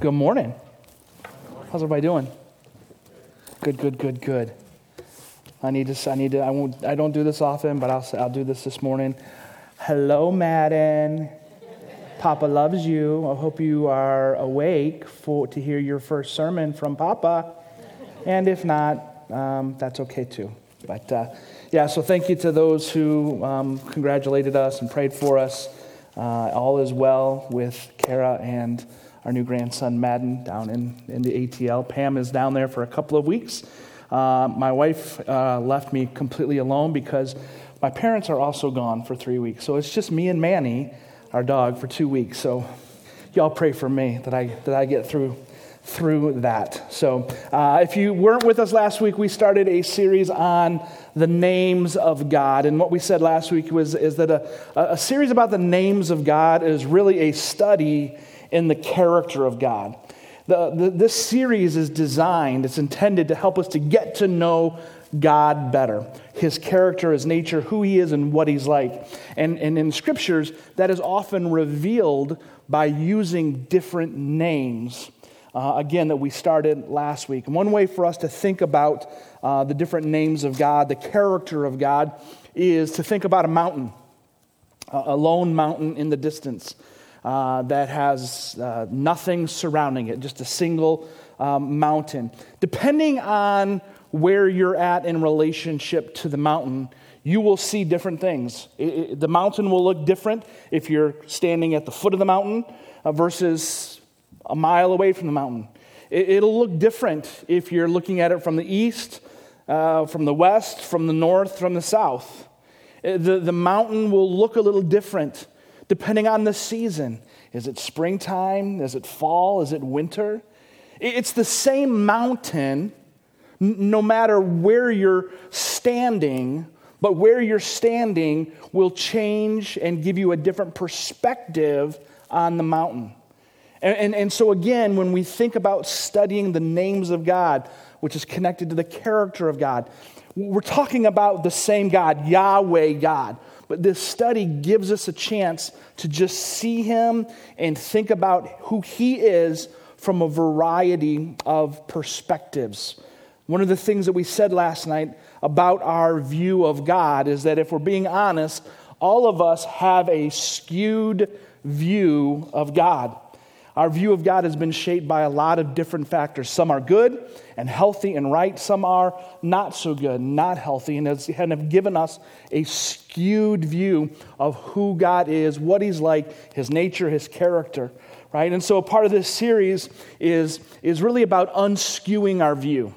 Good morning. How's everybody doing? Good, good, good, good. I need to. I need to. I won't. I don't do this often, but I'll. I'll do this this morning. Hello, Madden. Papa loves you. I hope you are awake for to hear your first sermon from Papa, and if not, um, that's okay too. But uh, yeah, so thank you to those who um, congratulated us and prayed for us. Uh, all is well with Kara and our new grandson Madden down in, in the ATL. Pam is down there for a couple of weeks. Uh, my wife uh, left me completely alone because my parents are also gone for three weeks. So it's just me and Manny, our dog, for two weeks. So y'all pray for me that I, that I get through through that. So, uh, if you weren't with us last week, we started a series on the names of God. And what we said last week was is that a, a series about the names of God is really a study in the character of God. The, the, this series is designed, it's intended to help us to get to know God better, his character, his nature, who he is, and what he's like. And, and in scriptures, that is often revealed by using different names. Uh, again, that we started last week. One way for us to think about uh, the different names of God, the character of God, is to think about a mountain, a lone mountain in the distance uh, that has uh, nothing surrounding it, just a single um, mountain. Depending on where you're at in relationship to the mountain, you will see different things. It, it, the mountain will look different if you're standing at the foot of the mountain uh, versus a mile away from the mountain. It, will look different if you're looking at it from the east, uh, from the west, from the north, from the south. Uh, the, the mountain will look a little different depending on the season. Is it springtime? Is it fall? Is it winter? It's the same mountain no matter where you're standing, but where you're standing will change and give you a different perspective on the mountain. And, and, and, so, again, when we think about studying the names of God, which is connected to the character of God, we're talking about the same God, Yahweh God. But this study gives us a chance to just see him and think about who he is from a variety of perspectives. One of the things that we said last night about our view of God is that if we're being honest, all of us have a skewed view of God. Our view of God has been shaped by a lot of different factors. Some are good and healthy and right, some are not so good, not healthy, and have given us a skewed view of who God is, what He's like, His nature, His character, right? And so, a part of this series is, is really about unskewing our view,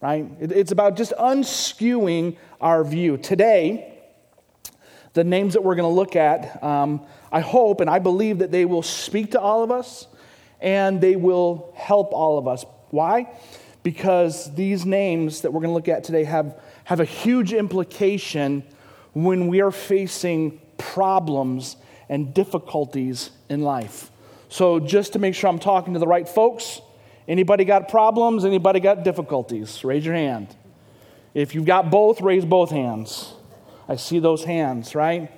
right? It's about just unskewing our view. Today, the names that we're going to look at, um, I hope and I believe that they will speak to all of us and they will help all of us. Why? Because these names that we're going to look at today have, have a huge implication when we are facing problems and difficulties in life. So, just to make sure I'm talking to the right folks, anybody got problems? Anybody got difficulties? Raise your hand. If you've got both, raise both hands. I see those hands, right?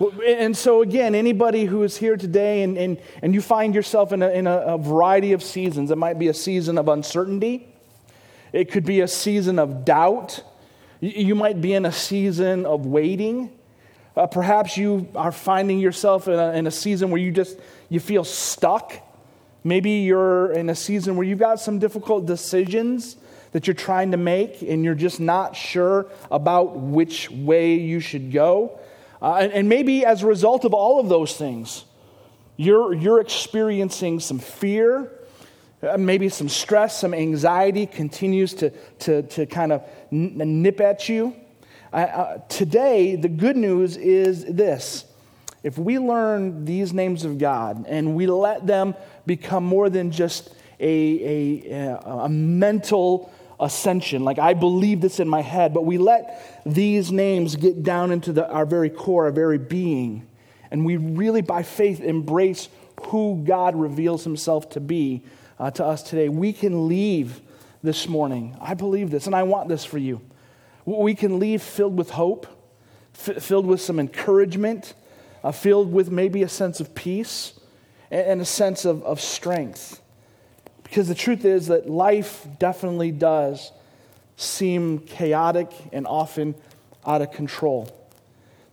And so, again, anybody who is here today and, and, and you find yourself in, a, in a, variety of seasons, it might be a season of uncertainty, it could be a season of doubt, you might be in a season of waiting. Uh, perhaps you are finding yourself in a, in a season where you just you feel stuck. Maybe you're in a season where you've got some difficult decisions that you're trying to make and you're just not sure about which way you should go. Uh, and, and maybe as a result of all of those things, you're, you're experiencing some fear, uh, maybe some stress, some anxiety continues to, to, to kind of nip at you. Uh, uh, today, the good news is this. If we learn these names of God and we let them become more than just a, a, a mental ascension. Like, I believe this in my head, but we let these names get down into the, our very core, our very being. And we really, by faith, embrace who God reveals himself to be uh, to us today. We can leave this morning. I believe this, and I want this for you. We can leave filled with hope, f- filled with some encouragement, uh, filled with maybe a sense of peace. and a sense of, of strength. Because the truth is that life definitely does seem chaotic and often out of control.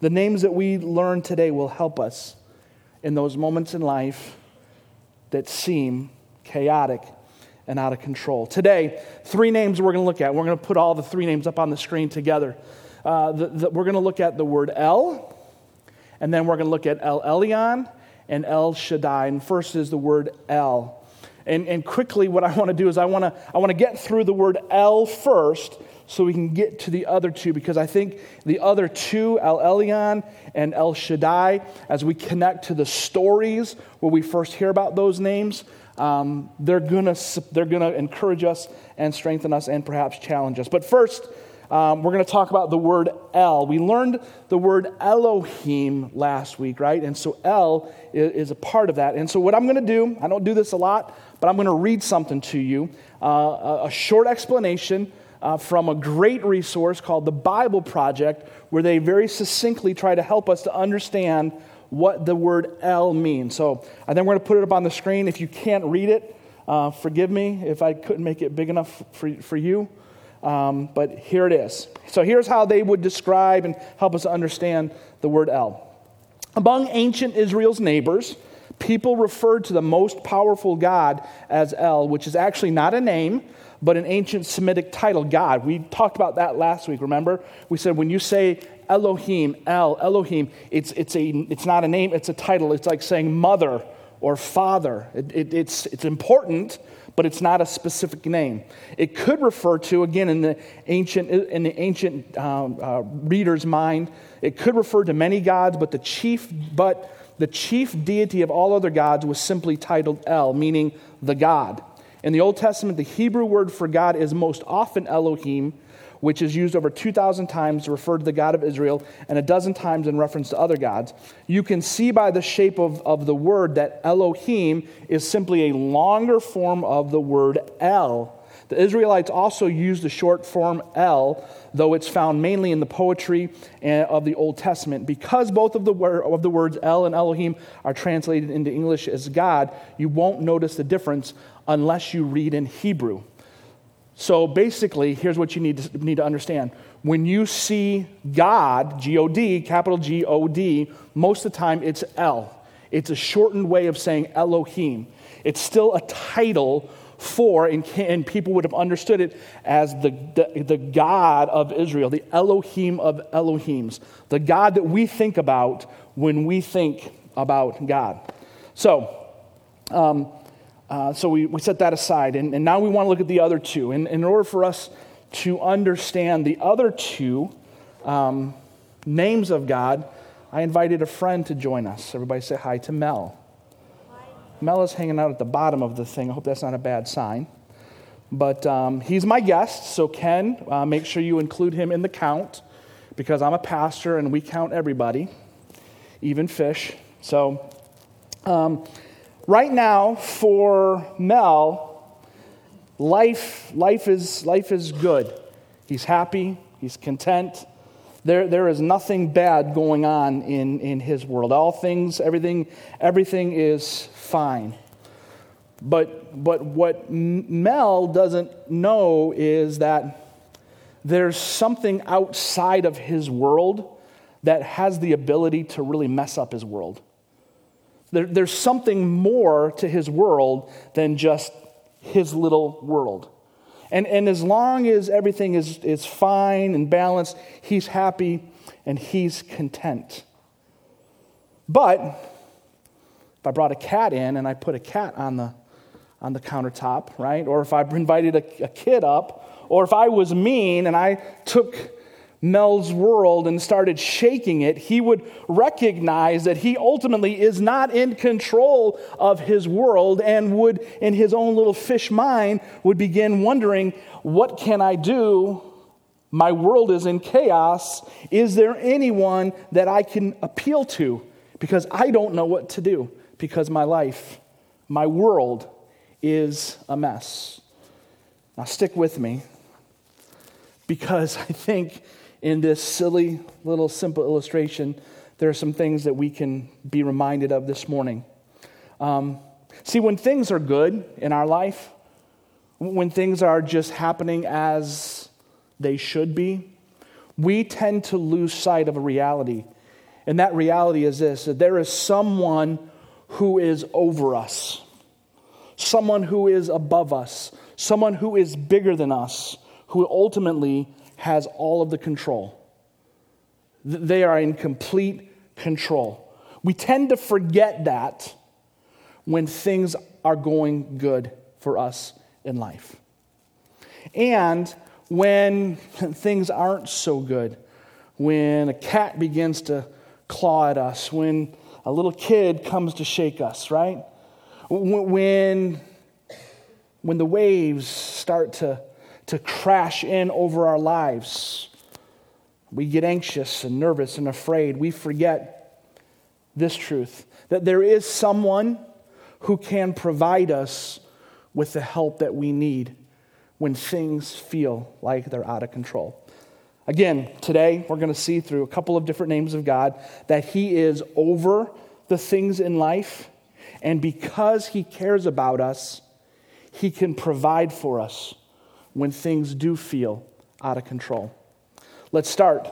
The names that we learn today will help us in those moments in life that seem chaotic and out of control. Today, three names we're going to look at. We're going to put all the three names up on the screen together. Uh, the, the, we're going to look at the word El, and then we're going to look at El Elyon and El Shaddai. And first is the word El. And, and quickly, what I want to do is I want to I want to get through the word El first so we can get to the other two because I think the other two, El Elyon and El Shaddai, as we connect to the stories where we first hear about those names, um, they're going to they're gonna encourage us and strengthen us and perhaps challenge us. But first, um, we're going to talk about the word El. We learned the word Elohim last week, right? And so El is, is a part of that. And so, what I'm going to do, I don't do this a lot, but I'm going to read something to you uh, a, a, short explanation uh, from a great resource called the Bible Project, where they very succinctly try to help us to understand what the word El means. So, I think we're going to put it up on the screen. If you can't read it, uh, forgive me if I couldn't make it big enough for, for you. Um, but here it is. So here's how they would describe and help us understand the word El. Among ancient Israel's neighbors, people referred to the most powerful God as El, which is actually not a name, but an ancient Semitic title, God. We talked about that last week, remember? We said when you say Elohim, El, Elohim, it's, it's, a, it's not a name, it's a title. It's like saying mother or father. It, it, it's, it's important, but it's not a specific name. It could refer to, again, in the ancient, in the ancient um, uh, reader's mind, it could refer to many gods, but the chief, but the chief deity of all other gods was simply titled El, meaning the God. In the Old Testament, the Hebrew word for God is most often Elohim, which is used over 2,000 times to refer to the God of Israel and a dozen times in reference to other gods. You can see by the shape of, of the word that Elohim is simply a longer form of the word El. The Israelites also used the short form El, though it's found mainly in the poetry of the Old Testament. Because both of the, of the words El and Elohim are translated into English as God, you won't notice the difference unless you read in Hebrew. So basically, here's what you need to, need to understand. When you see God, G O D, capital G O D, most of the time it's El. It's a shortened way of saying Elohim. It's still a title for, and, and people would have understood it as the, the, the God of Israel, the Elohim of Elohims, the God that we think about when we think about God. So, um, uh, so we, we set that aside, and, and now we want to look at the other two. And, in order for us to understand the other two um, names of God, I invited a friend to join us. Everybody say hi to Mel. Hi. Mel is hanging out at the bottom of the thing. I hope that's not a bad sign. But um, he's my guest, so Ken, uh, make sure you include him in the count because I'm a pastor and we count everybody, even fish. So, um, right now for Mel, life, life, is, life is good. He's happy, he's content. There, there is nothing bad going on in, in his world. All things, everything, everything is fine. But, but what Mel doesn't know is that there's something outside of his world that has the ability to really mess up his world. There, there's something more to his world than just his little world. And, and as long as everything is, is fine and balanced, he's happy and he's content. But if I brought a cat in and I put a cat on the, on the countertop, right? Or if I invited a, a kid up, or if I was mean and I took Mel's world and started shaking it, he would recognize that he ultimately is not in control of his world and would, in his own little fish mind, would begin wondering, What can I do? My world is in chaos. Is there anyone that I can appeal to? Because I don't know what to do, because my life, my world is a mess. Now, stick with me, because I think in this silly little simple illustration, there are some things that we can be reminded of this morning. Um, see, when things are good in our life, when things are just happening as they should be, we tend to lose sight of a reality. And that reality is this that there is someone who is over us, someone who is above us, someone who is bigger than us, who ultimately has all of the control. They are in complete control. We tend to forget that when things are going good for us in life. And when things aren't so good, when a cat begins to claw at us, when a little kid comes to shake us, right? When, when the waves start to, to crash in over our lives, we get anxious and nervous and afraid. We forget this truth that there is someone who can provide us with the help that we need when things feel like they're out of control. Again, today we're going to see through a couple of different names of God that He is over the things in life, and because He cares about us, He can provide for us when things do feel out of control. Let's start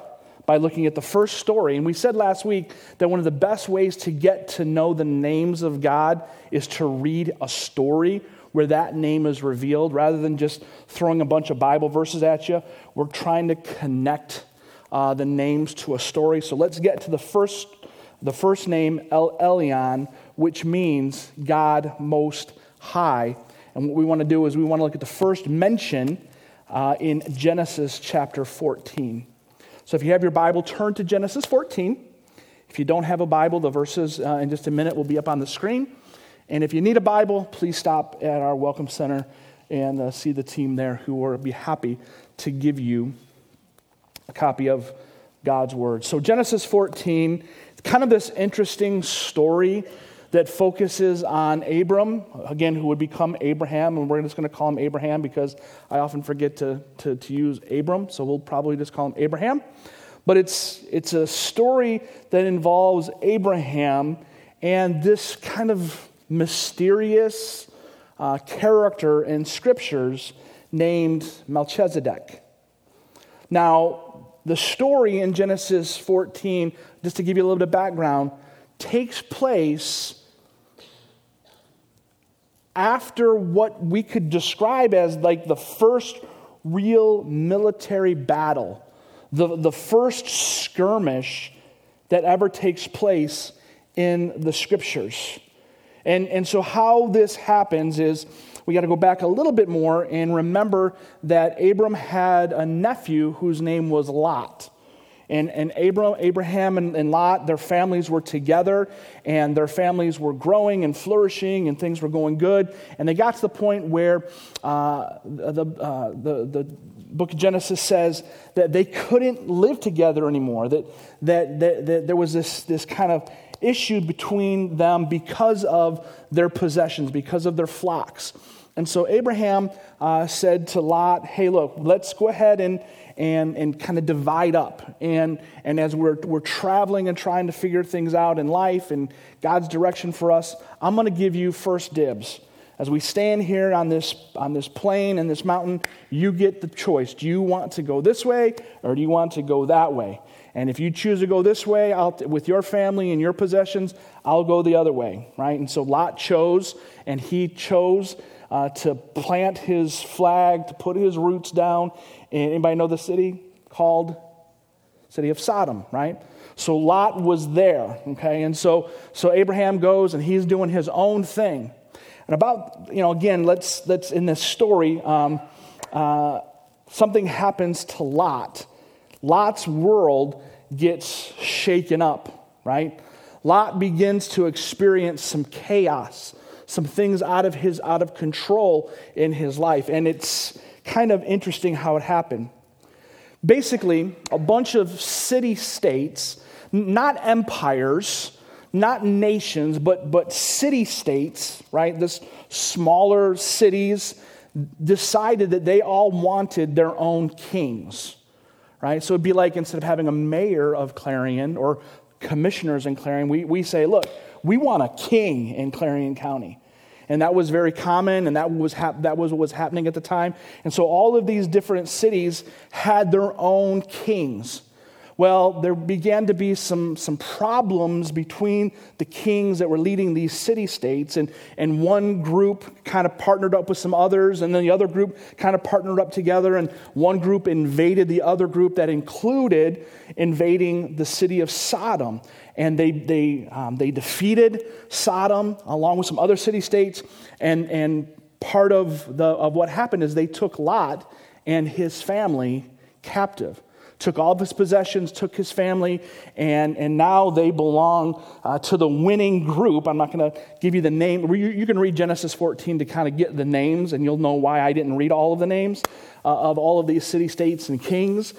by looking at the first story. And we said last week that one of the best ways to get to know the names of God is to read a story where that name is revealed rather than just throwing a bunch of Bible verses at you. We're trying to connect uh, the names to a story. So let's get to the first, the first name, El Elyon, which means God Most High. And what we want to do is we want to look at the first mention uh, in Genesis chapter 14. So if you have your Bible, turn to Genesis 14. If you don't have a Bible, the verses uh, in just a minute will be up on the screen. And if you need a Bible, please stop at our Welcome Center and uh, see the team there who will be happy to give you a copy of God's Word. So, Genesis 14, kind of this interesting story that focuses on Abram, again, who would become Abraham, and we're just going to call him Abraham because I often forget to, to, to use Abram, so we'll probably just call him Abraham. But it's, it's a story that involves Abraham and this kind of mysterious uh, character in scriptures named Melchizedek. Now, the story in Genesis 14, just to give you a little bit of background, takes place after what we could describe as like the first real military battle, the, the first skirmish that ever takes place in the scriptures. And, and so, how this happens is we got to go back a little bit more and remember that Abram had a nephew whose name was Lot. And, and Abraham and, and, Lot, their families were together, and their families were growing and flourishing, and things were going good. And they got to the point where uh, the, uh, the, the book of Genesis says that they couldn't live together anymore, that, that, that, that there was this, this kind of issue between them because of their possessions, because of their flocks. And so Abraham uh, said to Lot, Hey, look, let's go ahead and, and, and kind of divide up. And, and as we're, we're traveling and trying to figure things out in life and God's direction for us, I'm going to give you first dibs. As we stand here on this, on this plain and this mountain, you get the choice. Do you want to go this way or do you want to go that way? And if you choose to go this way I'll, with your family and your possessions, I'll go the other way, right? And so Lot chose, and he chose uh, to plant his flag, to put his roots down. Anybody know the city called city of Sodom, right? So Lot was there, okay? And so, so Abraham goes and he's doing his own thing. And about, you know, again, let's, let's in this story, um, uh, something happens to Lot Lot's world gets shaken up, right? Lot begins to experience some chaos, some things out of his out of control in his life, and it's kind of interesting how it happened. Basically, a bunch of city states, not empires, not nations, but, but city states, right? This smaller cities decided that they all wanted their own kings right? So it'd be like instead of having a mayor of Clarion or commissioners in Clarion, we, we say, look, we want a king in Clarion County. And that was very common, and that was, hap- that was what was happening at the time. And so all of these different cities had their own kings. Well, there began to be some, some problems between the kings that were leading these city states, and, and one group kind of partnered up with some others, and then the other group kind of partnered up together, and one group invaded the other group that included invading the city of Sodom. And they, they, um, they defeated Sodom along with some other city states, and, and part of, the, of what happened is they took Lot and his family captive took all of his possessions, took his family, and, and now they belong uh, to the winning group. I'm not going to give you the name. You, you, can read Genesis 14 to kind of get the names, and you'll know why I didn't read all of the names uh, of all of these city states and kings.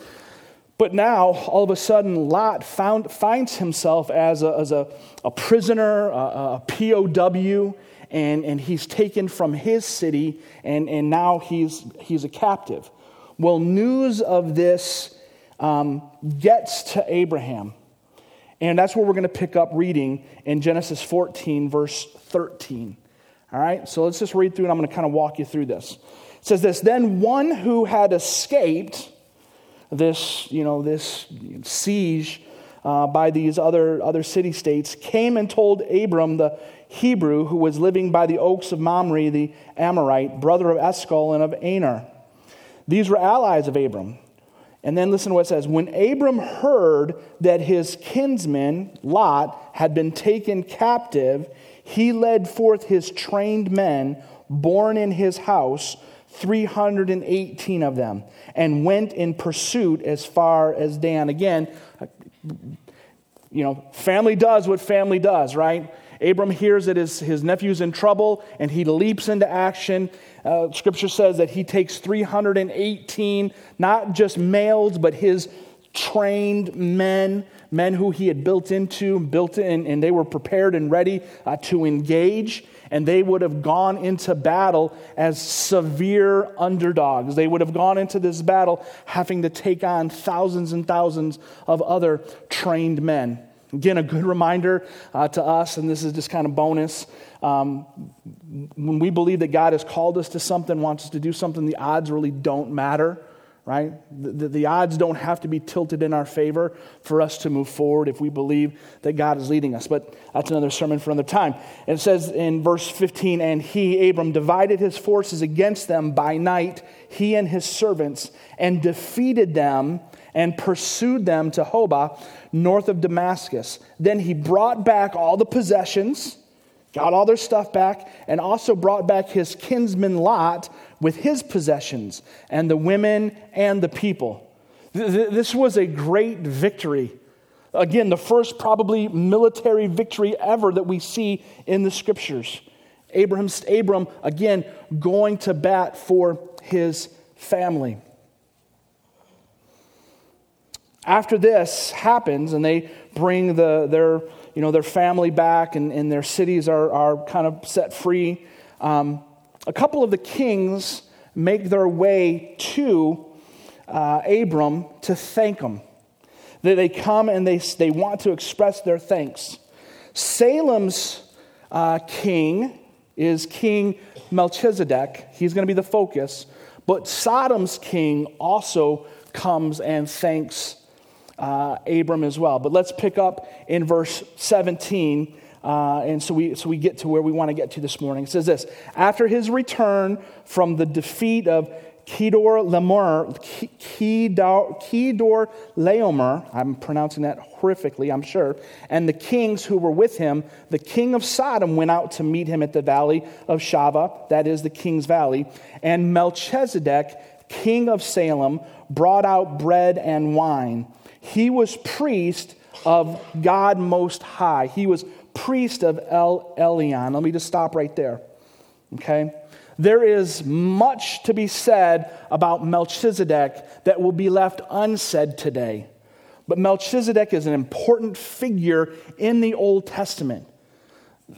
But now, all of a sudden, Lot found, finds himself as a, as a, a prisoner, a, a POW, and, and he's taken from his city, and, and now he's, he's a captive. Well, news of this um, gets to Abraham. And that's where we're going to pick up reading in Genesis 14, verse 13. All right, so let's just read through and I'm going to kind of walk you through this. It says this Then one who had escaped this, you know, this siege uh, by these other, other city states came and told Abram the Hebrew, who was living by the oaks of Mamre the Amorite, brother of Eshcol and of Aner. These were allies of Abram. And then listen to what it says. When Abram heard that his kinsman, Lot, had been taken captive, he led forth his trained men, born in his house, 318 of them, and went in pursuit as far as Dan. Again, you know, family does what family does, right? Abram hears that his, his nephew's in trouble and he leaps into action. Uh, scripture says that he takes 318, not just males, but his trained men, men who he had built into, built in, and they were prepared and ready uh, to engage. And they would have gone into battle as severe underdogs. They would have gone into this battle having to take on thousands and thousands of other trained men. Again, a good reminder uh, to us, and this is just kind of bonus. Um, when we believe that God has called us to something, wants us to do something, the odds really don't matter, right? The, the, odds don't have to be tilted in our favor for us to move forward if we believe that God is leading us. But that's another sermon for another time. And it says in verse 15, and he, Abram, divided his forces against them by night, he and his servants, and defeated them and pursued them to Hobah north of Damascus. Then he brought back all the possessions, got all their stuff back, and also brought back his kinsman Lot with his possessions, and the women and the people. This was a great victory. Again, the first probably military victory ever that we see in the scriptures. Abraham, Abram, again, going to bat for his family. After this happens and they bring the, their, you know, their family back and, and their cities are, are kind of set free, um, a couple of the kings make their way to uh, Abram to thank him. They, they come and they, they want to express their thanks. Salem's uh, king is King Melchizedek. He's going to be the focus. But Sodom's king also comes and thanks uh, Abram as well. But let's pick up in verse 17. Uh, and so we, so we get to where we want to get to this morning. It says this After his return from the defeat of Kedor Lamer, Kedor, Laomer, I'm pronouncing that horrifically, I'm sure, and the kings who were with him, the king of Sodom went out to meet him at the valley of Shaveh, that is the king's valley, and Melchizedek, king of Salem, brought out bread and wine. He was priest of God Most High. He was priest of El Elyon. Let me just stop right there. Okay? There is much to be said about Melchizedek that will be left unsaid today. But Melchizedek is an important figure in the Old Testament.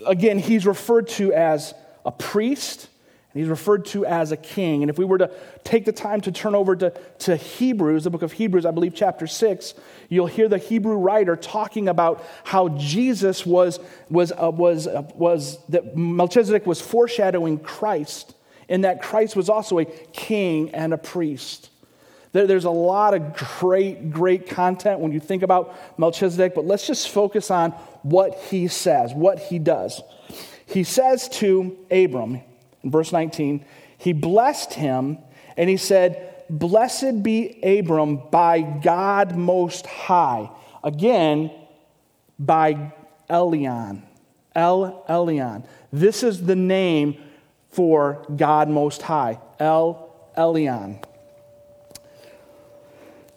Again, he's referred to as a priest And he's referred to as a king. And if we were to take the time to turn over to, to Hebrews, the book of Hebrews, I believe chapter 6, you'll hear the Hebrew writer talking about how Jesus was, was, uh, was, uh, was that Melchizedek was foreshadowing Christ, and that Christ was also a king and a priest. There, there's a lot of great, great content when you think about Melchizedek, but let's just focus on what he says, what he does. He says to Abram, in verse 19, he blessed him and he said, Blessed be Abram by God Most High. Again, by Elyon. El Elyon. This is the name for God Most High. El Elyon.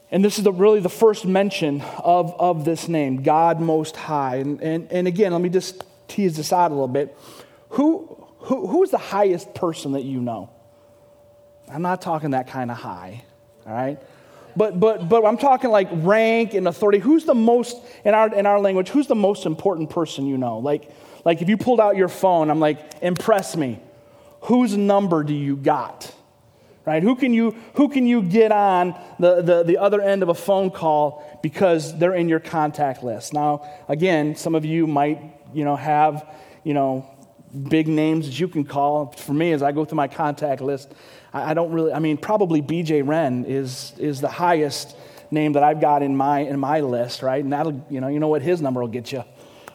And this is the, really the first mention of, of this name, God Most High. And, and, and again, let me just tease this out a little bit. Who, who, who's the highest person that you know? I'm not talking that kind of high, all right? But, but, but I'm talking like rank and authority. Who's the most, in our, in our language, who's the most important person you know? Like, like if you pulled out your phone, I'm like, impress me. Whose number do you got? Right? Who can you, who can you get on the, the, the other end of a phone call because they're in your contact list? Now, again, some of you might, you know, have, you know, big names that you can call. For me, as I go through my contact list, I, I don't really, I mean, probably BJ Wren is, is the highest name that I've got in my, in my list, right? And that'll, you know, you know what his number will get you?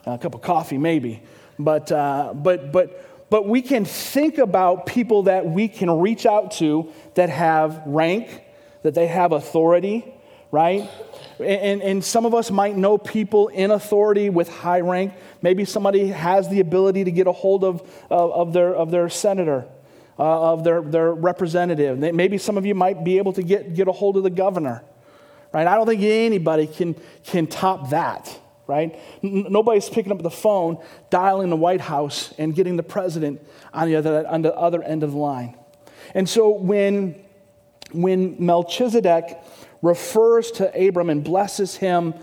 A cup of coffee, maybe. But, uh, but, but, but we can think about people that we can reach out to that have rank, that they have authority, right? And, and some of us might know people in authority with high rank. Maybe somebody has the ability to get a hold of, of, of their, of their senator, uh, of their, their representative. Maybe some of you might be able to get, get a hold of the governor. Right? I don't think anybody can, can top that. Right? N- nobody's picking up the phone, dialing the White House, and getting the president on the other, on the other end of the line. And so when, when Melchizedek refers to Abram and blesses him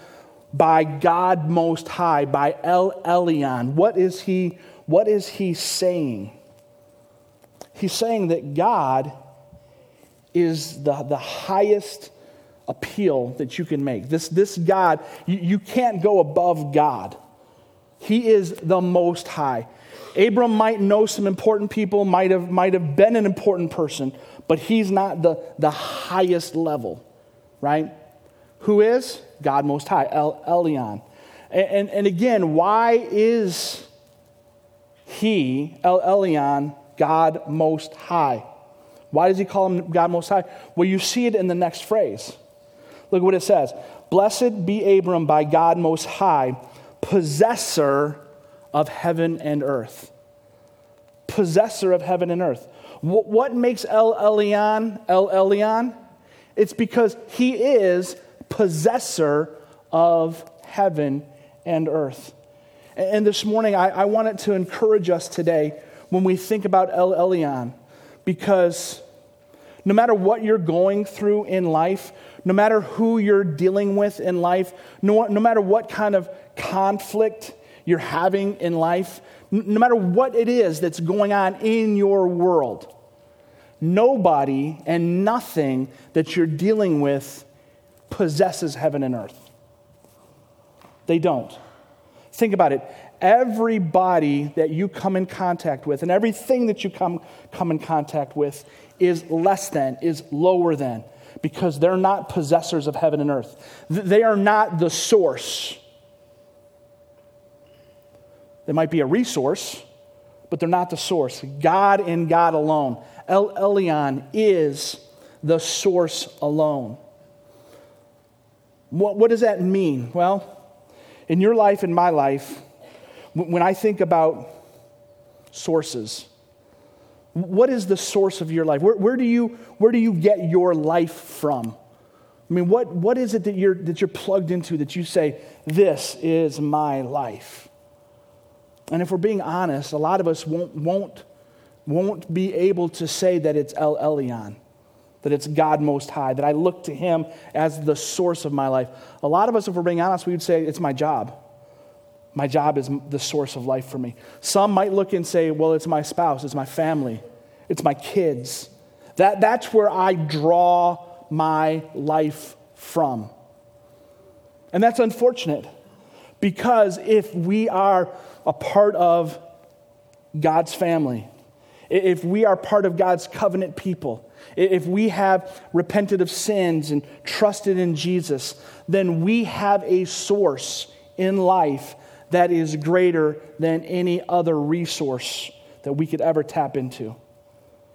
by God Most High, by El Elyon. What is he, what is he saying? He's saying that God is the, the highest appeal that you can make. This, this God, you, you can't go above God. He is the Most High. Abram might know some important people, might have, might have been an important person, but he's not the, the highest level right? Who is? God Most High, El Elyon. And, and, and again, why is he, El Elyon, God Most High? Why does he call him God Most High? Well, you see it in the next phrase. Look what it says Blessed be Abram by God Most High, possessor of heaven and earth. Possessor of heaven and earth. What, what makes El Elyon El Elyon? It's because he is possessor of heaven and earth. And this morning, I, I wanted to encourage us today when we think about El Elyon, because no matter what you're going through in life, no matter who you're dealing with in life, no, no matter what kind of conflict you're having in life, no matter what it is that's going on in your world, Nobody and nothing that you're dealing with possesses heaven and earth. They don't. Think about it. Everybody that you come in contact with and everything that you come, come in contact with is less than, is lower than, because they're not possessors of heaven and earth. They are not the source. They might be a resource, but they're not the source. God and God alone. El Elyon is the source alone. What, what does that mean? Well, in your life and my life, when I think about sources, what is the source of your life? Where, where, do, you, where do you get your life from? I mean, what, what is it that you're, that you're plugged into that you say, this is my life? And if we're being honest, a lot of us won't, won't won't be able to say that it's El Elyon, that it's God Most High, that I look to Him as the source of my life. A lot of us, if we're being honest, we would say it's my job. My job is the source of life for me. Some might look and say, well, it's my spouse, it's my family, it's my kids. That, that's where I draw my life from. And that's unfortunate because if we are a part of God's family, if we are part of God's covenant people, if we have repented of sins and trusted in Jesus, then we have a source in life that is greater than any other resource that we could ever tap into.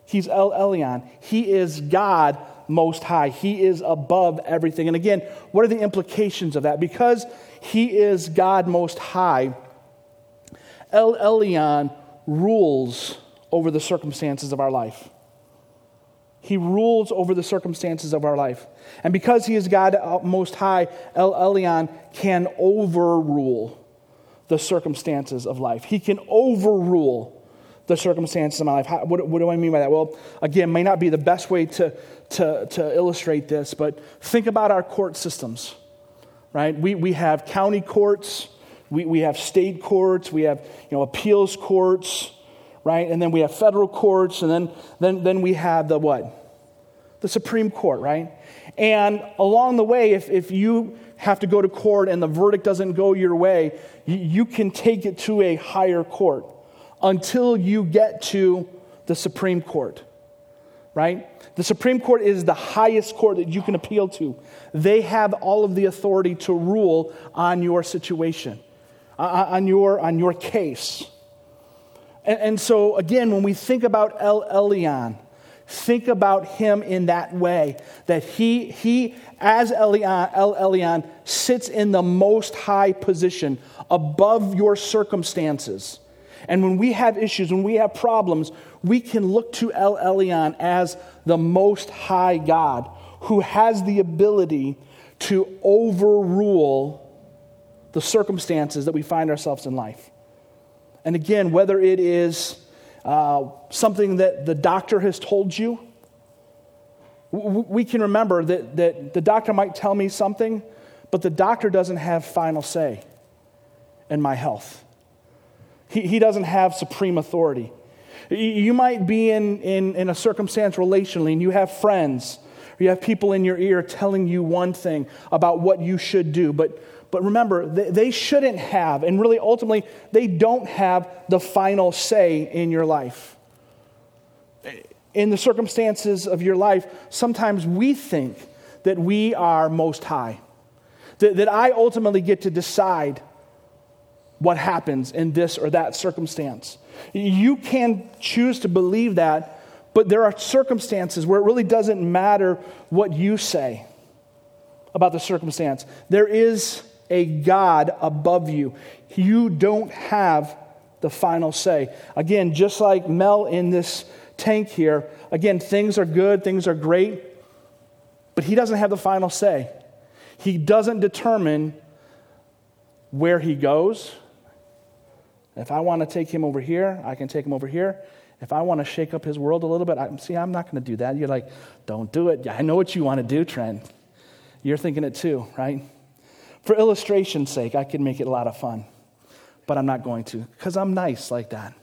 He's El Elyon. He is God most high. He is above everything. And again, what are the implications of that? Because he is God most high, El Elyon rules over the circumstances of our life. He rules over the circumstances of our life. And because he is God uh, most high, El Elyon can overrule the circumstances of life. He can overrule the circumstances of my life. How, what, what, do I mean by that? Well, again, may not be the best way to, to, to illustrate this, but think about our court systems, right? We, we have county courts, we, we have state courts, we have you know, appeals courts, right? And then we have federal courts, and then, then, then we have the what? The Supreme Court, right? And along the way, if, if you have to go to court and the verdict doesn't go your way, you, you can take it to a higher court until you get to the Supreme Court, right? The Supreme Court is the highest court that you can appeal to. They have all of the authority to rule on your situation, Uh, uh, on your, on your case. And, and so, again, when we think about El Elyon, think about him in that way that he, he as Elyon, El Elyon, sits in the most high position above your circumstances and when we have issues, when we have problems, we can look to El Elyon as the most high God who has the ability to overrule the circumstances that we find ourselves in life. And again, whether it is uh, something that the doctor has told you, we can remember that, that the doctor might tell me something, but the doctor doesn't have final say in my health. He, he doesn't have supreme authority. You might be in, in, in a circumstance relationally and you have friends, or you have people in your ear telling you one thing about what you should do, but but remember, they shouldn't have, and really ultimately, they don't have the final say in your life. In the circumstances of your life, sometimes we think that we are most high, that, that I ultimately get to decide what happens in this or that circumstance. You can choose to believe that, but there are circumstances where it really doesn't matter what you say about the circumstance. There is a God above you. You don't have the final say. Again, just like Mel in this tank here, again, things are good, things are great, but he doesn't have the final say. He doesn't determine where he goes, if I want to take him over here, I can take him over here. If I want to shake up his world a little bit, I, see, I'm not going to do that. You're like, don't do it. I know what you want to do, Trent. You're thinking it too, right? For illustration's sake, I could make it a lot of fun, but I'm not going to because I'm nice like that.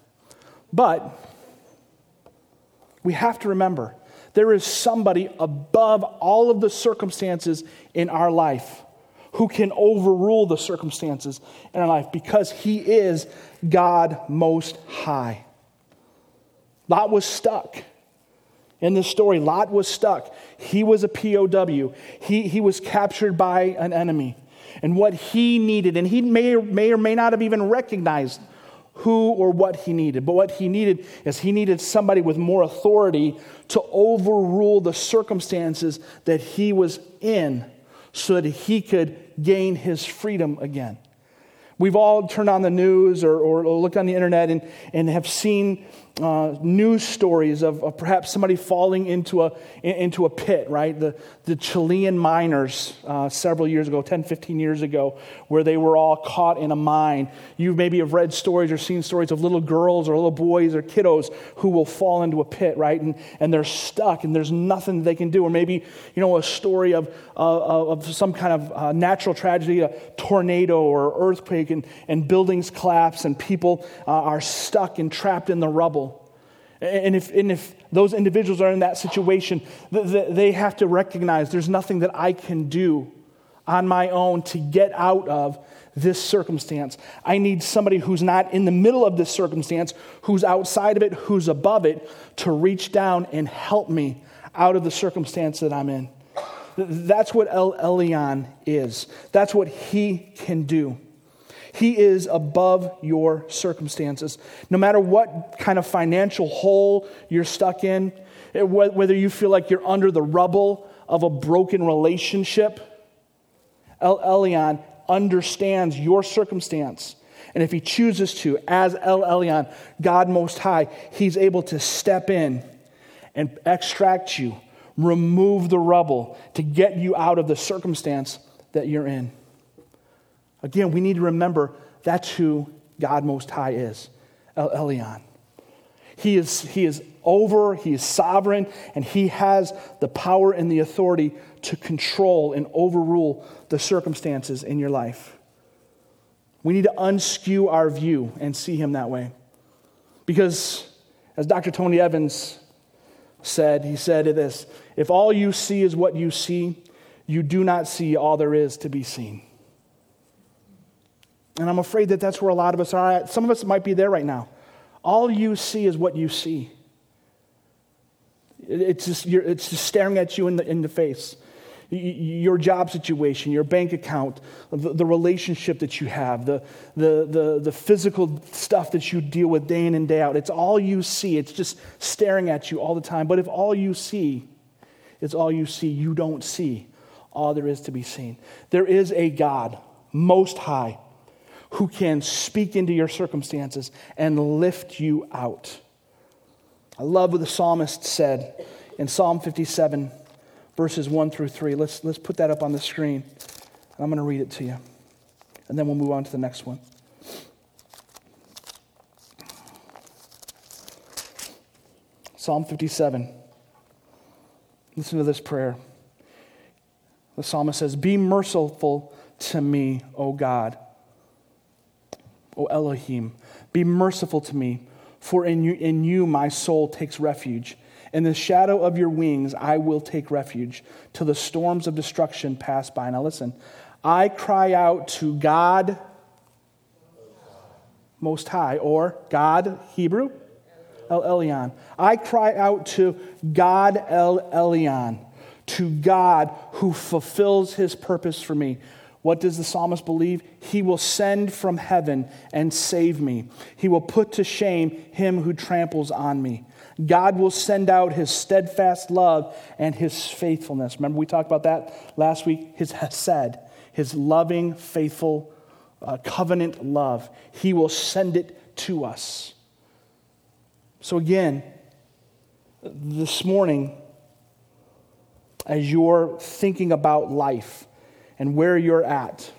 But we have to remember there is somebody above all of the circumstances in our life who can overrule the circumstances in our life because he is God most high. Lot was stuck. In this story, Lot was stuck. He was a POW. He, he was captured by an enemy. And what he needed, and he may or, may or may not have even recognized who or what he needed, but what he needed is he needed somebody with more authority to overrule the circumstances that he was in so that he could gain his freedom again. We've all turned on the news or, or looked on the internet and, and have seen uh, news stories of, of, perhaps somebody falling into a, into a pit, right? The, the Chilean miners uh, several years ago, 10, 15 years ago, where they were all caught in a mine. You maybe have read stories or seen stories of little girls or little boys or kiddos who will fall into a pit, right? And, and they're stuck and there's nothing they can do. Or maybe, you know, a story of, uh, of some kind of uh, natural tragedy, a tornado or earthquake, and, and buildings collapse and people uh, are stuck and trapped in the rubble. And if, and if those individuals are in that situation, they have to recognize there's nothing that I can do on my own to get out of this circumstance. I need somebody who's not in the middle of this circumstance, who's outside of it, who's above it, to reach down and help me out of the circumstance that I'm in. That's what El Elyon is. That's what he can do. He is above your circumstances. No matter what kind of financial hole you're stuck in, eh, whether you feel like you're under the rubble of a broken relationship, El Elyon understands your circumstance. And if he chooses to, as El Elyon, God Most High, he's able to step in and extract you, remove the rubble to get you out of the circumstance that you're in. Again, we need to remember that's who God Most High is El Elyon. He is, he is over, he is sovereign, and he has the power and the authority to control and overrule the circumstances in your life. We need to unskew our view and see him that way. Because, as Dr. Tony Evans said, he said this if all you see is what you see, you do not see all there is to be seen. And I'm afraid that that's where a lot of us are at. Some of us might be there right now. All you see is what you see. It's just, it's just staring at you in the, in the face. Your job situation, your bank account, the, the relationship that you have, the, the, the, the physical stuff that you deal with day in and day out. It's all you see. It's just staring at you all the time. But if all you see is all you see, you don't see all there is to be seen. There is a God, most high, who can speak into your circumstances and lift you out. I love what the psalmist said in Psalm 57, verses 1 through 3. Let's, let's put that up on the screen. And I'm going to read it to you. And then we'll move on to the next one. Psalm 57. Listen to this prayer. The psalmist says, Be merciful to me, O God O Elohim. Be merciful to me, for in you, in you my soul takes refuge. In the shadow of your wings I will take refuge till the storms of destruction pass by. Now listen, I cry out to God Most High, or God, Hebrew, El Elyon. I cry out to God El Elyon, to God who fulfills his purpose for me. What does the psalmist believe? He will send from heaven and save me. He will put to shame him who tramples on me. God will send out his steadfast love and his faithfulness. Remember, we talked about that last week? His hesed, his loving, faithful, uh, covenant love. He will send it to us. So, again, this morning, as you're thinking about life, and where you're at.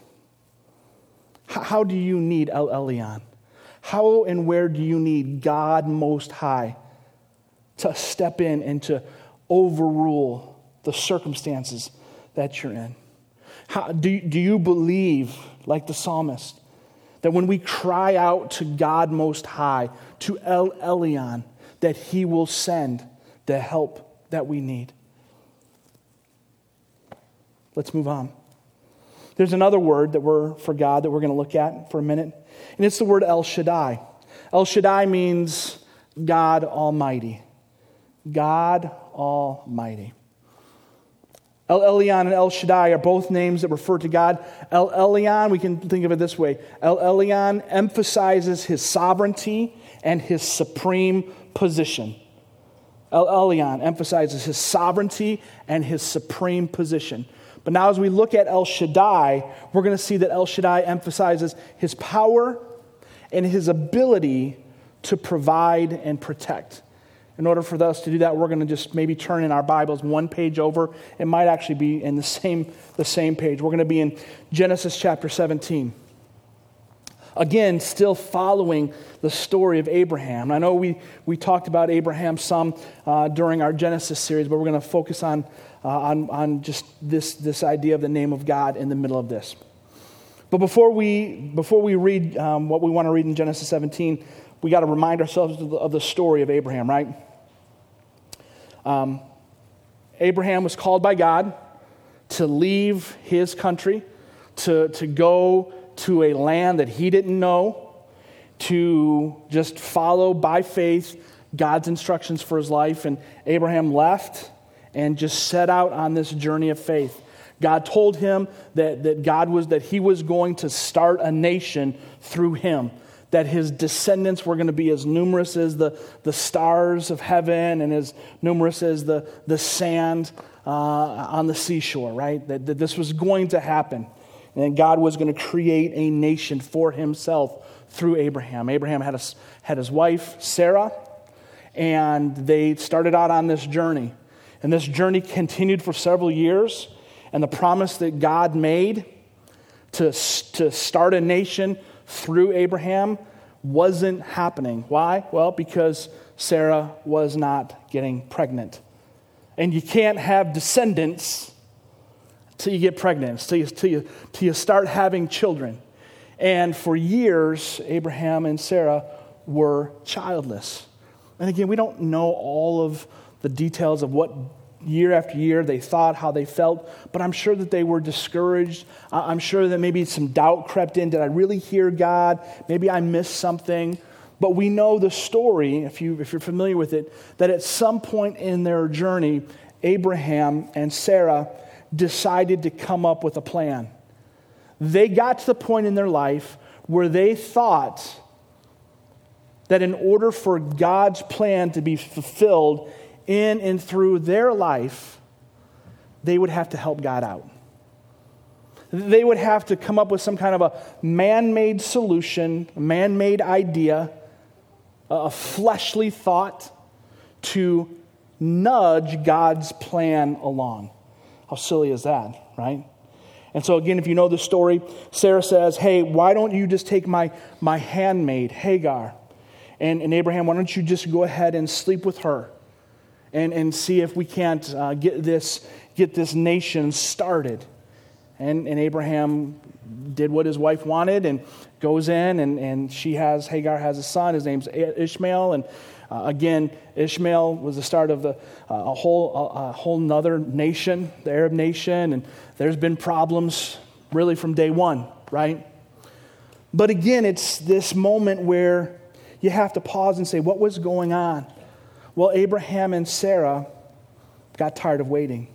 How do you need El Elyon? How and where do you need God Most High to step in and to overrule the circumstances that you're in? How, do, do you believe, like the psalmist, that when we cry out to God Most High, to El Elyon, that He will send the help that we need? Let's move on. There's another word that we're for God that we're going to look at for a minute, and it's the word El Shaddai. El Shaddai means God Almighty. God Almighty. El Elyon and El Shaddai are both names that refer to God. El Elyon, we can think of it this way El Elyon emphasizes his sovereignty and his supreme position. El Elyon emphasizes his sovereignty and his supreme position. But now, as we look at El Shaddai, we're going to see that El Shaddai emphasizes his power and his ability to provide and protect. In order for us to do that, we're going to just maybe turn in our Bibles one page over. It might actually be in the same, the same page. We're going to be in Genesis chapter 17. Again, still following the story of Abraham. I know we, we talked about Abraham some uh, during our Genesis series, but we're going to focus on uh, on, on just this, this idea of the name of God in the middle of this. But before we, before we read um, what we want to read in Genesis 17, we got to remind ourselves of the, of the, story of Abraham, right? Um, Abraham was called by God to leave his country, to, to go to a land that he didn't know, to just follow by faith God's instructions for his life. And Abraham left and just set out on this journey of faith. God told him that, that God was that he was going to start a nation through him, that his descendants were going to be as numerous as the, the stars of heaven and as numerous as the, the sand uh, on the seashore, right? That, that this was going to happen. And God was going to create a nation for himself through Abraham. Abraham had, a, had his wife, Sarah, and they started out on this journey. And this journey continued for several years. And the promise that God made to, to start a nation through Abraham wasn't happening. Why? Well, because Sarah was not getting pregnant. And you can't have descendants till you get pregnant, till you, till you, till you start having children. And for years, Abraham and Sarah were childless. And again, we don't know all of the details of what year after year they thought, how they felt, but I'm sure that they were discouraged. I'm sure that maybe some doubt crept in. Did I really hear God? Maybe I missed something. But we know the story, if, you, if you're familiar with it, that at some point in their journey, Abraham and Sarah decided to come up with a plan. They got to the point in their life where they thought that in order for God's plan to be fulfilled in and through their life, they would have to help God out. They would have to come up with some kind of a man made solution, a man made idea, a fleshly thought to nudge God's plan along. How silly is that, right? And so, again, if you know the story, Sarah says, Hey, why don't you just take my, my handmaid, Hagar? And, and Abraham, why don't you just go ahead and sleep with her and, and see if we can't uh, get, this, get this nation started? And, and Abraham did what his wife wanted and goes in, and, and she has, Hagar has a son. His name's Ishmael. And uh, again, Ishmael was the start of the, uh, a whole, a, a whole nother nation, the Arab nation. And there's been problems really from day one, right? But again, it's this moment where you have to pause and say, what was going on? Well, Abraham and Sarah got tired of waiting.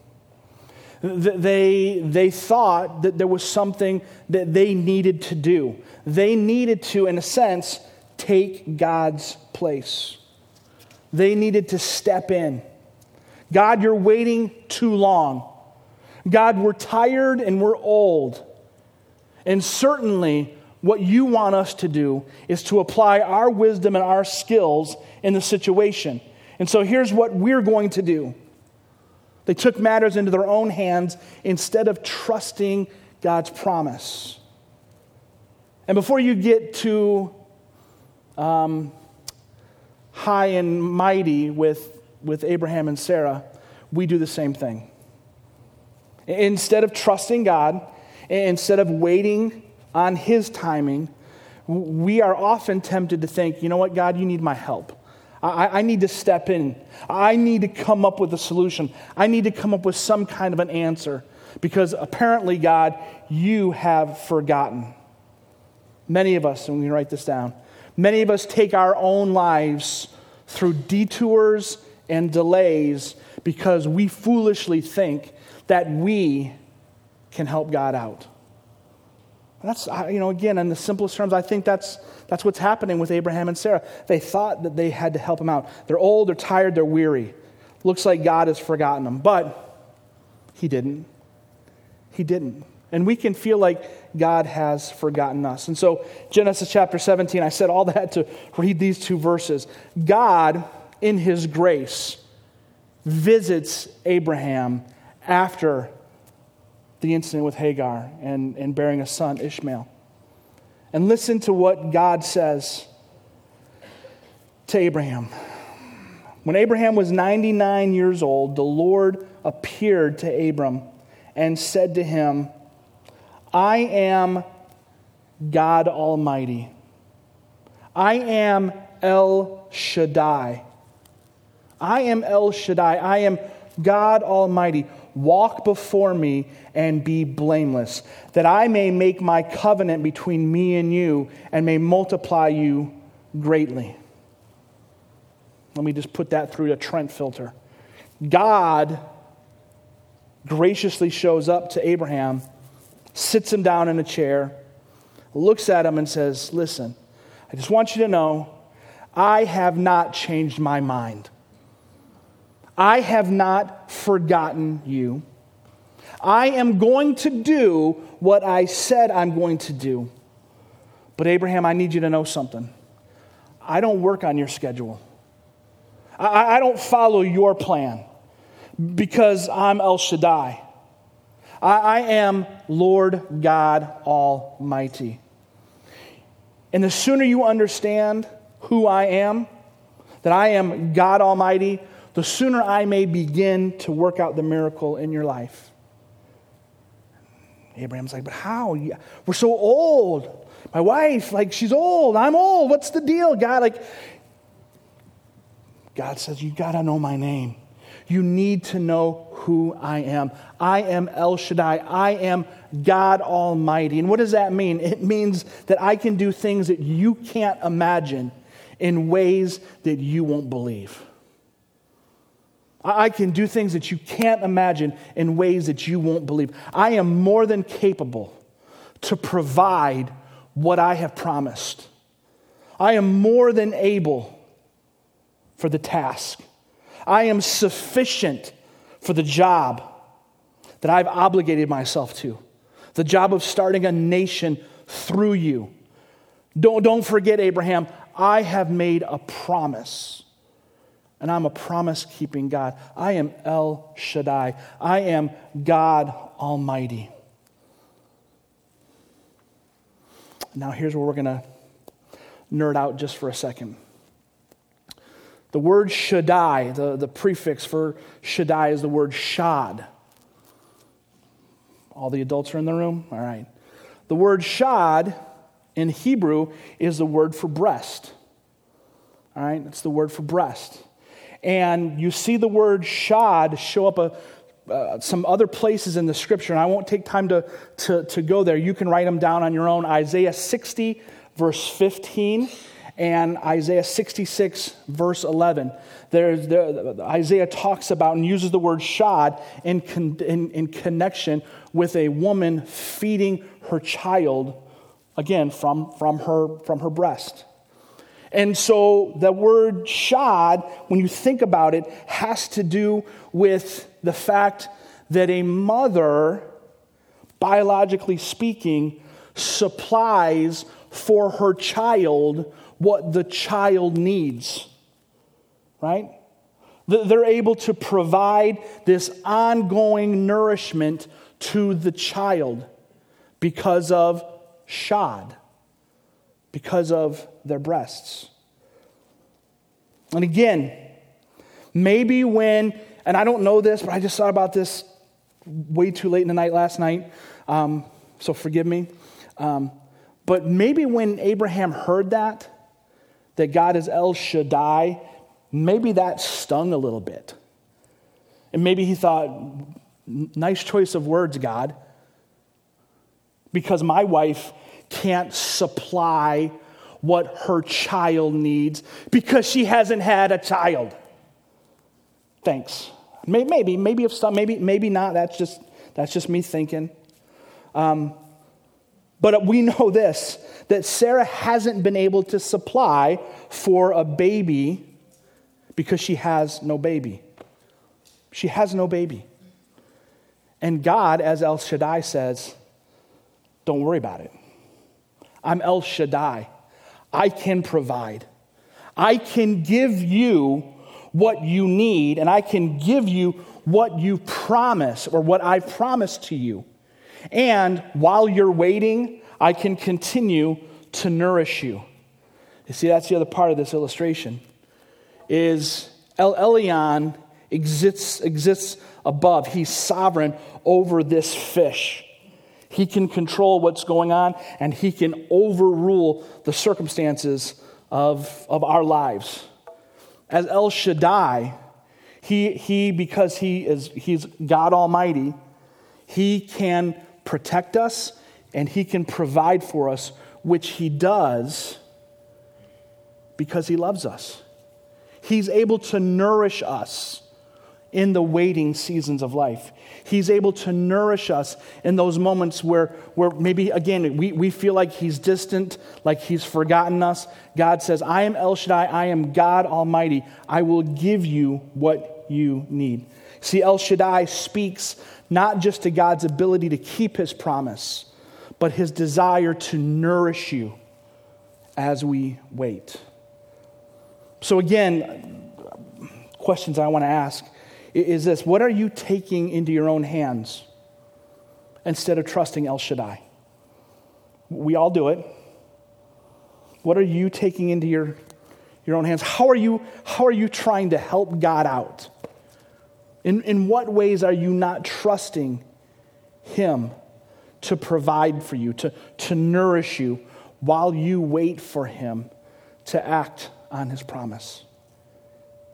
They, they thought that there was something that they needed to do. They needed to, in a sense, take God's place. They needed to step in. God, you're waiting too long. God, we're tired and we're old. And certainly, what you want us to do is to apply our wisdom and our skills in the situation. And so here's what we're going to do. They took matters into their own hands instead of trusting God's promise. And before you get too um, high and mighty with, with Abraham and Sarah, we do the same thing. Instead of trusting God, instead of waiting on His timing, we are often tempted to think, you know what, God, you need my help. I, I, need to step in. I need to come up with a solution. I need to come up with some kind of an answer because apparently, God, you have forgotten. Many of us, and we can write this down, many of us take our own lives through detours and delays because we foolishly think that we can help God out. That's, you know, again, in the simplest terms, I think that's, that's what's happening with Abraham and Sarah. They thought that they had to help him out. They're old, they're tired, they're weary. Looks like God has forgotten them. But he didn't. He didn't. And we can feel like God has forgotten us. And so, Genesis chapter 17, I said all that to read these two verses. God, in his grace, visits Abraham after the incident with Hagar and, and bearing a son, Ishmael. And listen to what God says to Abraham. When Abraham was 99 years old, the Lord appeared to Abram and said to him, I am God Almighty. I am El Shaddai. I am El Shaddai. I am God Almighty. Walk before me and be blameless, that I may make my covenant between me and you and may multiply you greatly. Let me just put that through a Trent filter. God graciously shows up to Abraham, sits him down in a chair, looks at him, and says, Listen, I just want you to know I have not changed my mind. I have not forgotten you. I am going to do what I said I'm going to do. But, Abraham, I need you to know something. I don't work on your schedule, I, I don't follow your plan because I'm El Shaddai. I, I am Lord God Almighty. And the sooner you understand who I am, that I am God Almighty, the sooner I may begin to work out the miracle in your life. Abraham's like, but how? We're so old. My wife, like, she's old. I'm old. What's the deal, God? Like, God says, you got to know my name. You need to know who I am. I am El Shaddai. I am God Almighty. And what does that mean? It means that I can do things that you can't imagine in ways that you won't believe. I can do things that you can't imagine in ways that you won't believe. I am more than capable to provide what I have promised. I am more than able for the task. I am sufficient for the job that I've obligated myself to the job of starting a nation through you. Don't, don't forget, Abraham, I have made a promise and I'm a promise keeping God. I am El Shaddai. I am God Almighty. Now, here's where we're going to nerd out just for a second. The word Shaddai, the, the prefix for Shaddai is the word Shad. All the adults are in the room? All right. The word Shad in Hebrew is the word for breast. All right, it's the word for breast. And you see the word shod show up a, uh, some other places in the scripture, and I won't take time to, to, to go there. You can write them down on your own. Isaiah 60, verse 15, and Isaiah 66, verse 11. There's, there, Isaiah talks about and uses the word shod in, con, in, in connection with a woman feeding her child, again, from, from, her, from her breast. And so the word shad, when you think about it, has to do with the fact that a mother, biologically speaking, supplies for her child what the child needs. Right? They're able to provide this ongoing nourishment to the child because of shad, because of their breasts. And again, maybe when, and I don't know this, but I just thought about this way too late in the night last night, um, so forgive me. Um, but maybe when Abraham heard that, that God is El Shaddai, maybe that stung a little bit. And maybe he thought, nice choice of words, God, because my wife can't supply what her child needs because she hasn't had a child. Thanks. Maybe, maybe if some, maybe, maybe not. That's just that's just me thinking. Um, but we know this that Sarah hasn't been able to supply for a baby because she has no baby. She has no baby. And God, as El Shaddai says, don't worry about it. I'm El Shaddai. I can provide. I can give you what you need, and I can give you what you promise or what I've promised to you. And while you're waiting, I can continue to nourish you. You see, that's the other part of this illustration. Is El Elyon exists, exists above. He's sovereign over this fish. He can control what's going on and he can overrule the circumstances of, of our lives. As El Shaddai, he, he, because he is he's God Almighty, he can protect us and he can provide for us, which he does because he loves us. He's able to nourish us in the waiting seasons of life. He's able to nourish us in those moments where, where maybe, again, we, we feel like He's distant, like He's forgotten us. God says, I am El Shaddai, I am God Almighty. I will give you what you need. See, El Shaddai speaks not just to God's ability to keep His promise, but His desire to nourish you as we wait. So, again, questions I want to ask is this What are you taking into your own hands instead of trusting El Shaddai? We all do it. What are you taking into your, your own hands? How are, you, how are you trying to help God out? In, in what ways are you not trusting Him to provide for you, to, to nourish you while you wait for Him to act on His promise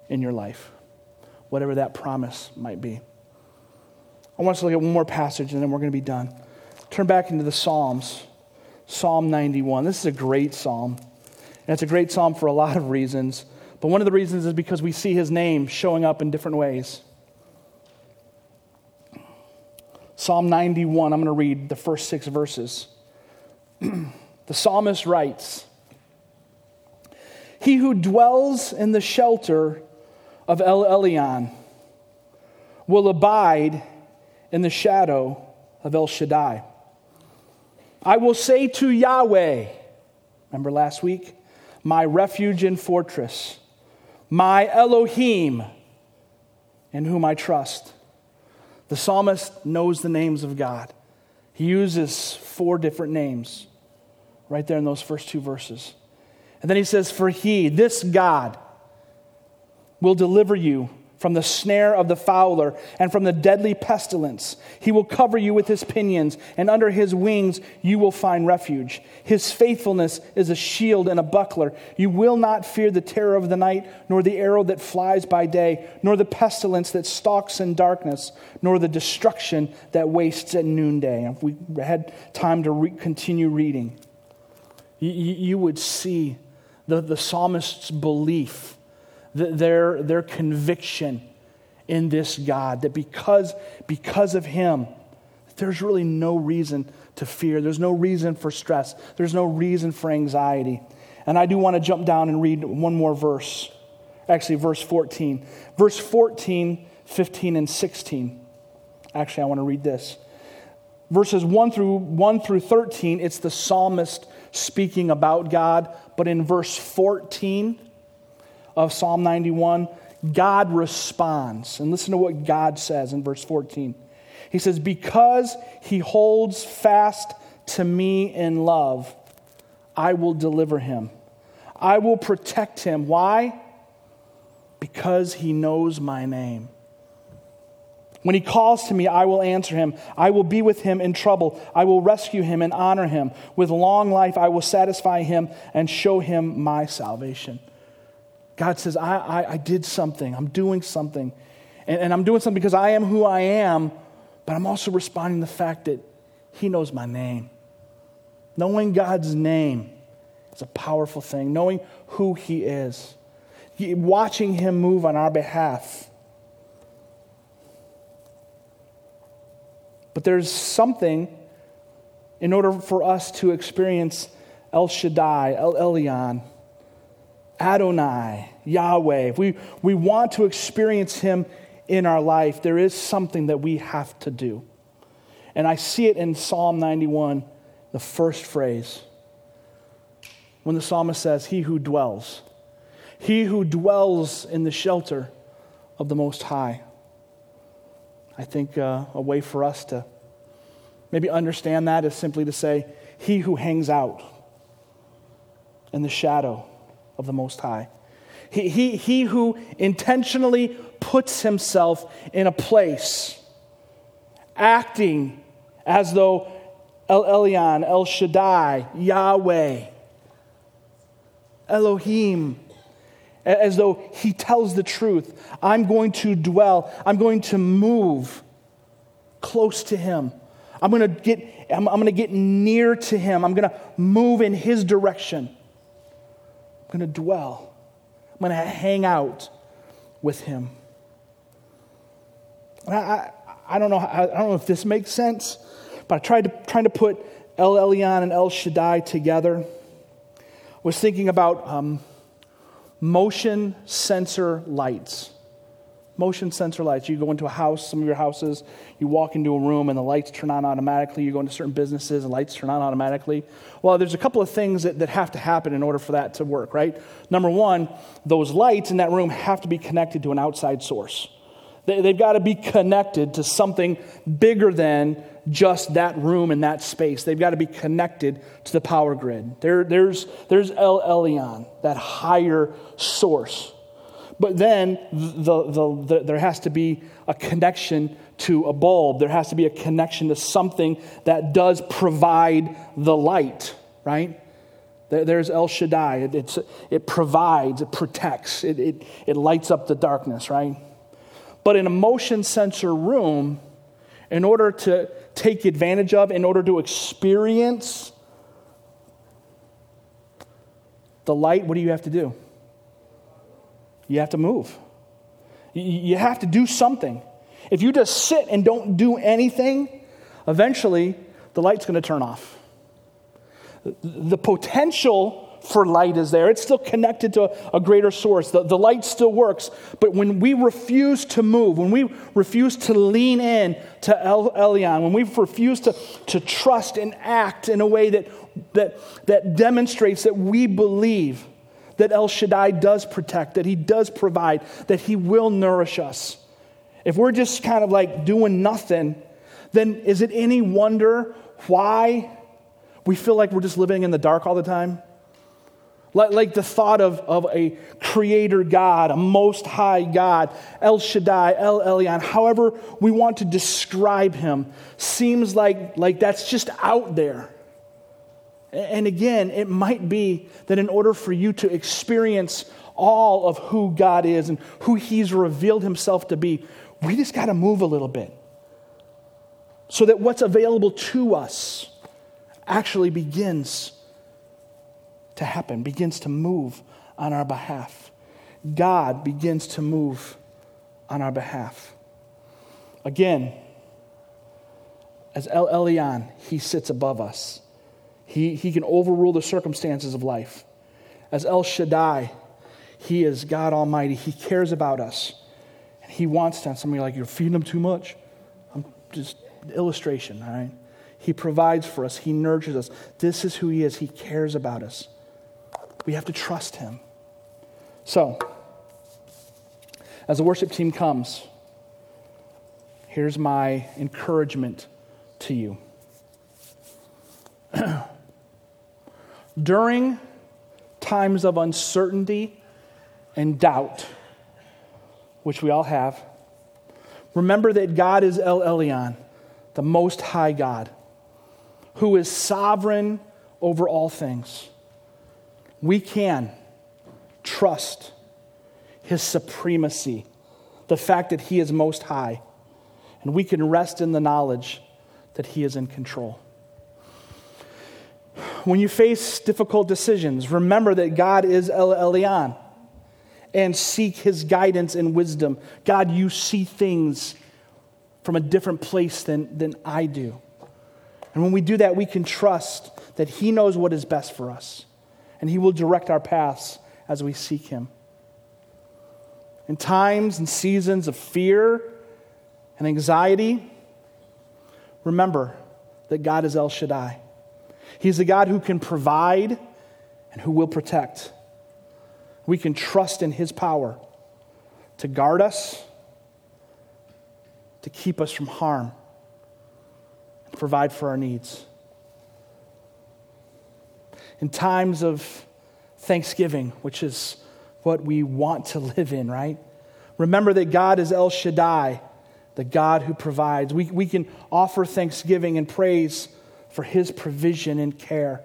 in your life? Whatever that promise might be. I want us to look at one more passage and then we're going to be done. Turn back into the Psalms, Psalm 91. This is a great psalm. And it's a great psalm for a lot of reasons. But one of the reasons is because we see his name showing up in different ways. Psalm 91, I'm going to read the first six verses. the psalmist writes He who dwells in the shelter of El Elyon will abide in the shadow of El Shaddai. I will say to Yahweh, remember last week? My refuge and fortress, my Elohim, in whom I trust. The psalmist knows the names of God. He uses four different names right there in those first two verses. And then he says, For he, this God, will deliver you from the snare of the fowler and from the deadly pestilence. He will cover you with his pinions, and under his wings you will find refuge. His faithfulness is a shield and a buckler. You will not fear the terror of the night, nor the arrow that flies by day, nor the pestilence that stalks in darkness, nor the destruction that wastes at noonday. If we had time to re- continue reading, you, you would see the, the psalmist's belief their, their conviction in this God, that because, because of Him, there's really no reason to fear. There's no reason for stress. There's no reason for anxiety. And I do want to jump down and read one more verse. Actually, verse 14. Verse 14, 15, and 16. Actually, I want to read this. Verses 1 through 1 through 13, it's the psalmist speaking about God, but in verse 14, of Psalm 91, God responds. And listen to what God says in verse 14. He says, Because he holds fast to me in love, I will deliver him. I will protect him. Why? Because he knows my name. When he calls to me, I will answer him. I will be with him in trouble. I will rescue him and honor him. With long life, I will satisfy him and show him my salvation. God says, I, I, I did something. I'm doing something. And, and I'm doing something because I am who I am, but I'm also responding to the fact that He knows my name. Knowing God's name is a powerful thing, knowing who He is, watching Him move on our behalf. But there's something in order for us to experience El Shaddai, El Elyon, Adonai, Yahweh, if we, we want to experience Him in our life, there is something that we have to do. And I see it in Psalm 91, the first phrase, when the psalmist says, He who dwells, he who dwells in the shelter of the Most High. I think uh, a way for us to maybe understand that is simply to say, He who hangs out in the shadow of the Most High. He, he, he who intentionally puts himself in a place, acting as though El Elyon, El Shaddai, Yahweh, Elohim, as though he tells the truth. I'm going to dwell, I'm going to move close to him. I'm going to get, I'm, I'm going to get near to him. I'm going to move in his direction. I'm going to dwell. I'm going to hang out with him. I, I, I, don't know, I, I don't know if this makes sense, but I tried to, trying to put El Elyon and El Shaddai together. Was thinking about um, motion sensor lights. Motion sensor lights. You go into a house, some of your houses, you walk into a room and the lights turn on automatically. You go into certain businesses and lights turn on automatically. Well, there's a couple of things that, that have to happen in order for that to work, right? Number one, those lights in that room have to be connected to an outside source. They, they've got to be connected to something bigger than just that room and that space. They've got to be connected to the power grid. There, there's, there's El Elyon, that higher source. But then the, the, the, there has to be a connection to a bulb. There has to be a connection to something that does provide the light, right? There, there's El Shaddai. It, it provides, it protects, it, it, it lights up the darkness, right? But in a motion sensor room, in order to take advantage of, in order to experience the light, what do you have to do? You have to move. You have to do something. If you just sit and don't do anything, eventually the light's going to turn off. The potential for light is there. It's still connected to a greater source. The, the light still works. But when we refuse to move, when we refuse to lean in to El Elyon, when we refuse to, to trust and act in a way that, that, that demonstrates that we believe that El Shaddai does protect, that he does provide, that he will nourish us. If we're just kind of like doing nothing, then is it any wonder why we feel like we're just living in the dark all the time? Like, the thought of, of a creator God, a most high God, El Shaddai, El Elyon, however we want to describe him, seems like, like that's just out there. And again, it might be that in order for you to experience all of who God is and who He's revealed Himself to be, we just got to move a little bit. So that what's available to us actually begins to happen, begins to move on our behalf. God begins to move on our behalf. Again, as El Elyon, He sits above us. He, he can overrule the circumstances of life. As El Shaddai, He is God Almighty. He cares about us. And He wants to. And somebody like, you're feeding Him too much. I'm just illustration, all right? He provides for us, He nurtures us. This is who He is. He cares about us. We have to trust Him. So, as the worship team comes, here's my encouragement to you. during times of uncertainty and doubt, which we all have, remember that God is El Elyon, the Most High God, who is sovereign over all things. We can trust His supremacy, the fact that He is Most High, and we can rest in the knowledge that He is in control when you face difficult decisions, remember that God is El Elyon and seek his guidance and wisdom. God, you see things from a different place than, than I do. And when we do that, we can trust that he knows what is best for us and he will direct our paths as we seek him. In times and seasons of fear and anxiety, remember that God is El Shaddai. He's the God who can provide and who will protect. We can trust in His power to guard us, to keep us from harm, and provide for our needs. In times of thanksgiving, which is what we want to live in, right? Remember that God is El Shaddai, the God who provides. We, we can offer thanksgiving and praise for his provision and care.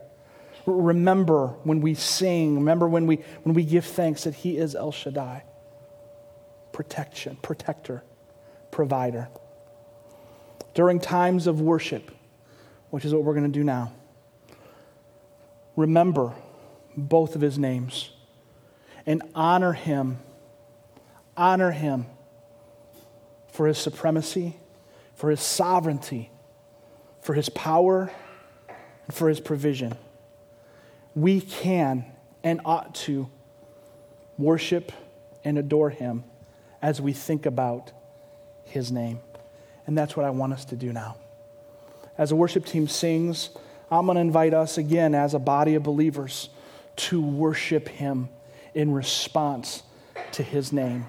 remember when we sing, remember when we, when we give thanks that He is El Shaddai protection, protector, provider. During times of worship, which is what we're going to do now, remember both of his names and honor him. Honor him for his supremacy, for his sovereignty, for his power, and for his provision. We can and ought to worship and adore him as we think about his name. And that's what I want us to do now. As the worship team sings, I'm going to invite us again as a body of believers to worship him in response to his name.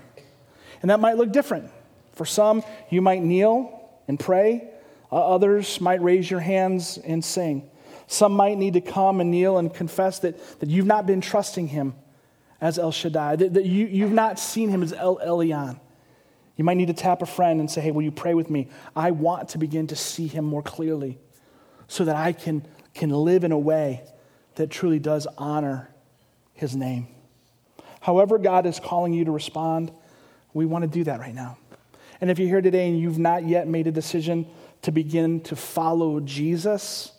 And that might look different. For some, you might kneel and pray, uh, others might raise your hands and sing. Some might need to come and kneel and confess that, that you've not been trusting him as El Shaddai, that, that you, you've not seen him as El Elyon. You might need to tap a friend and say, Hey, will you pray with me? I want to begin to see him more clearly so that I can, can live in a way that truly does honor his name. However, God is calling you to respond, we want to do that right now. And if you're here today and you've not yet made a decision to begin to follow Jesus,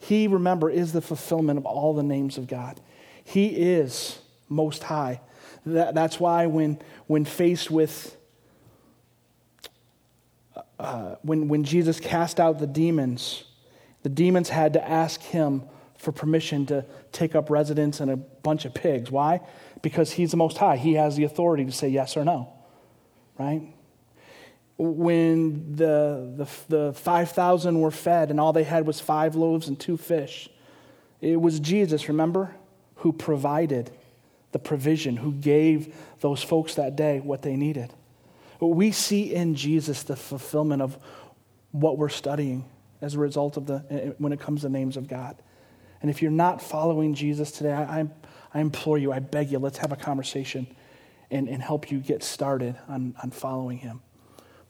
he, remember, is the fulfillment of all the names of God. He is most high. That, that's why when, when faced with, uh, when, when Jesus cast out the demons, the demons had to ask him for permission to take up residence in a bunch of pigs. Why? Because he's the most high. He has the authority to say yes or no, right? When the, the, the 5,000 were fed and all they had was five loaves and two fish, it was Jesus, remember, who provided the provision, who gave those folks that day what they needed. We see in Jesus the fulfillment of what we're studying as a result of the, when it comes to names of God. And if you're not following Jesus today, I, I, implore you, I beg you, let's have a conversation and, and help you get started on, on following him.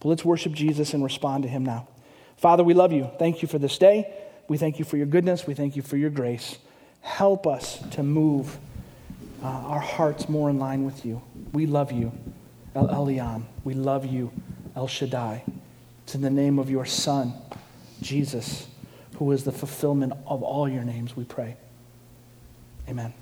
But let's worship Jesus and respond to him now. Father, we love you. Thank you for this day. We thank you for your goodness. We thank you for your grace. Help us to move uh, our hearts more in line with you. We love you, El Elyon. We love you, El Shaddai. It's in the name of your Son, Jesus, who is the fulfillment of all your names, we pray. Amen.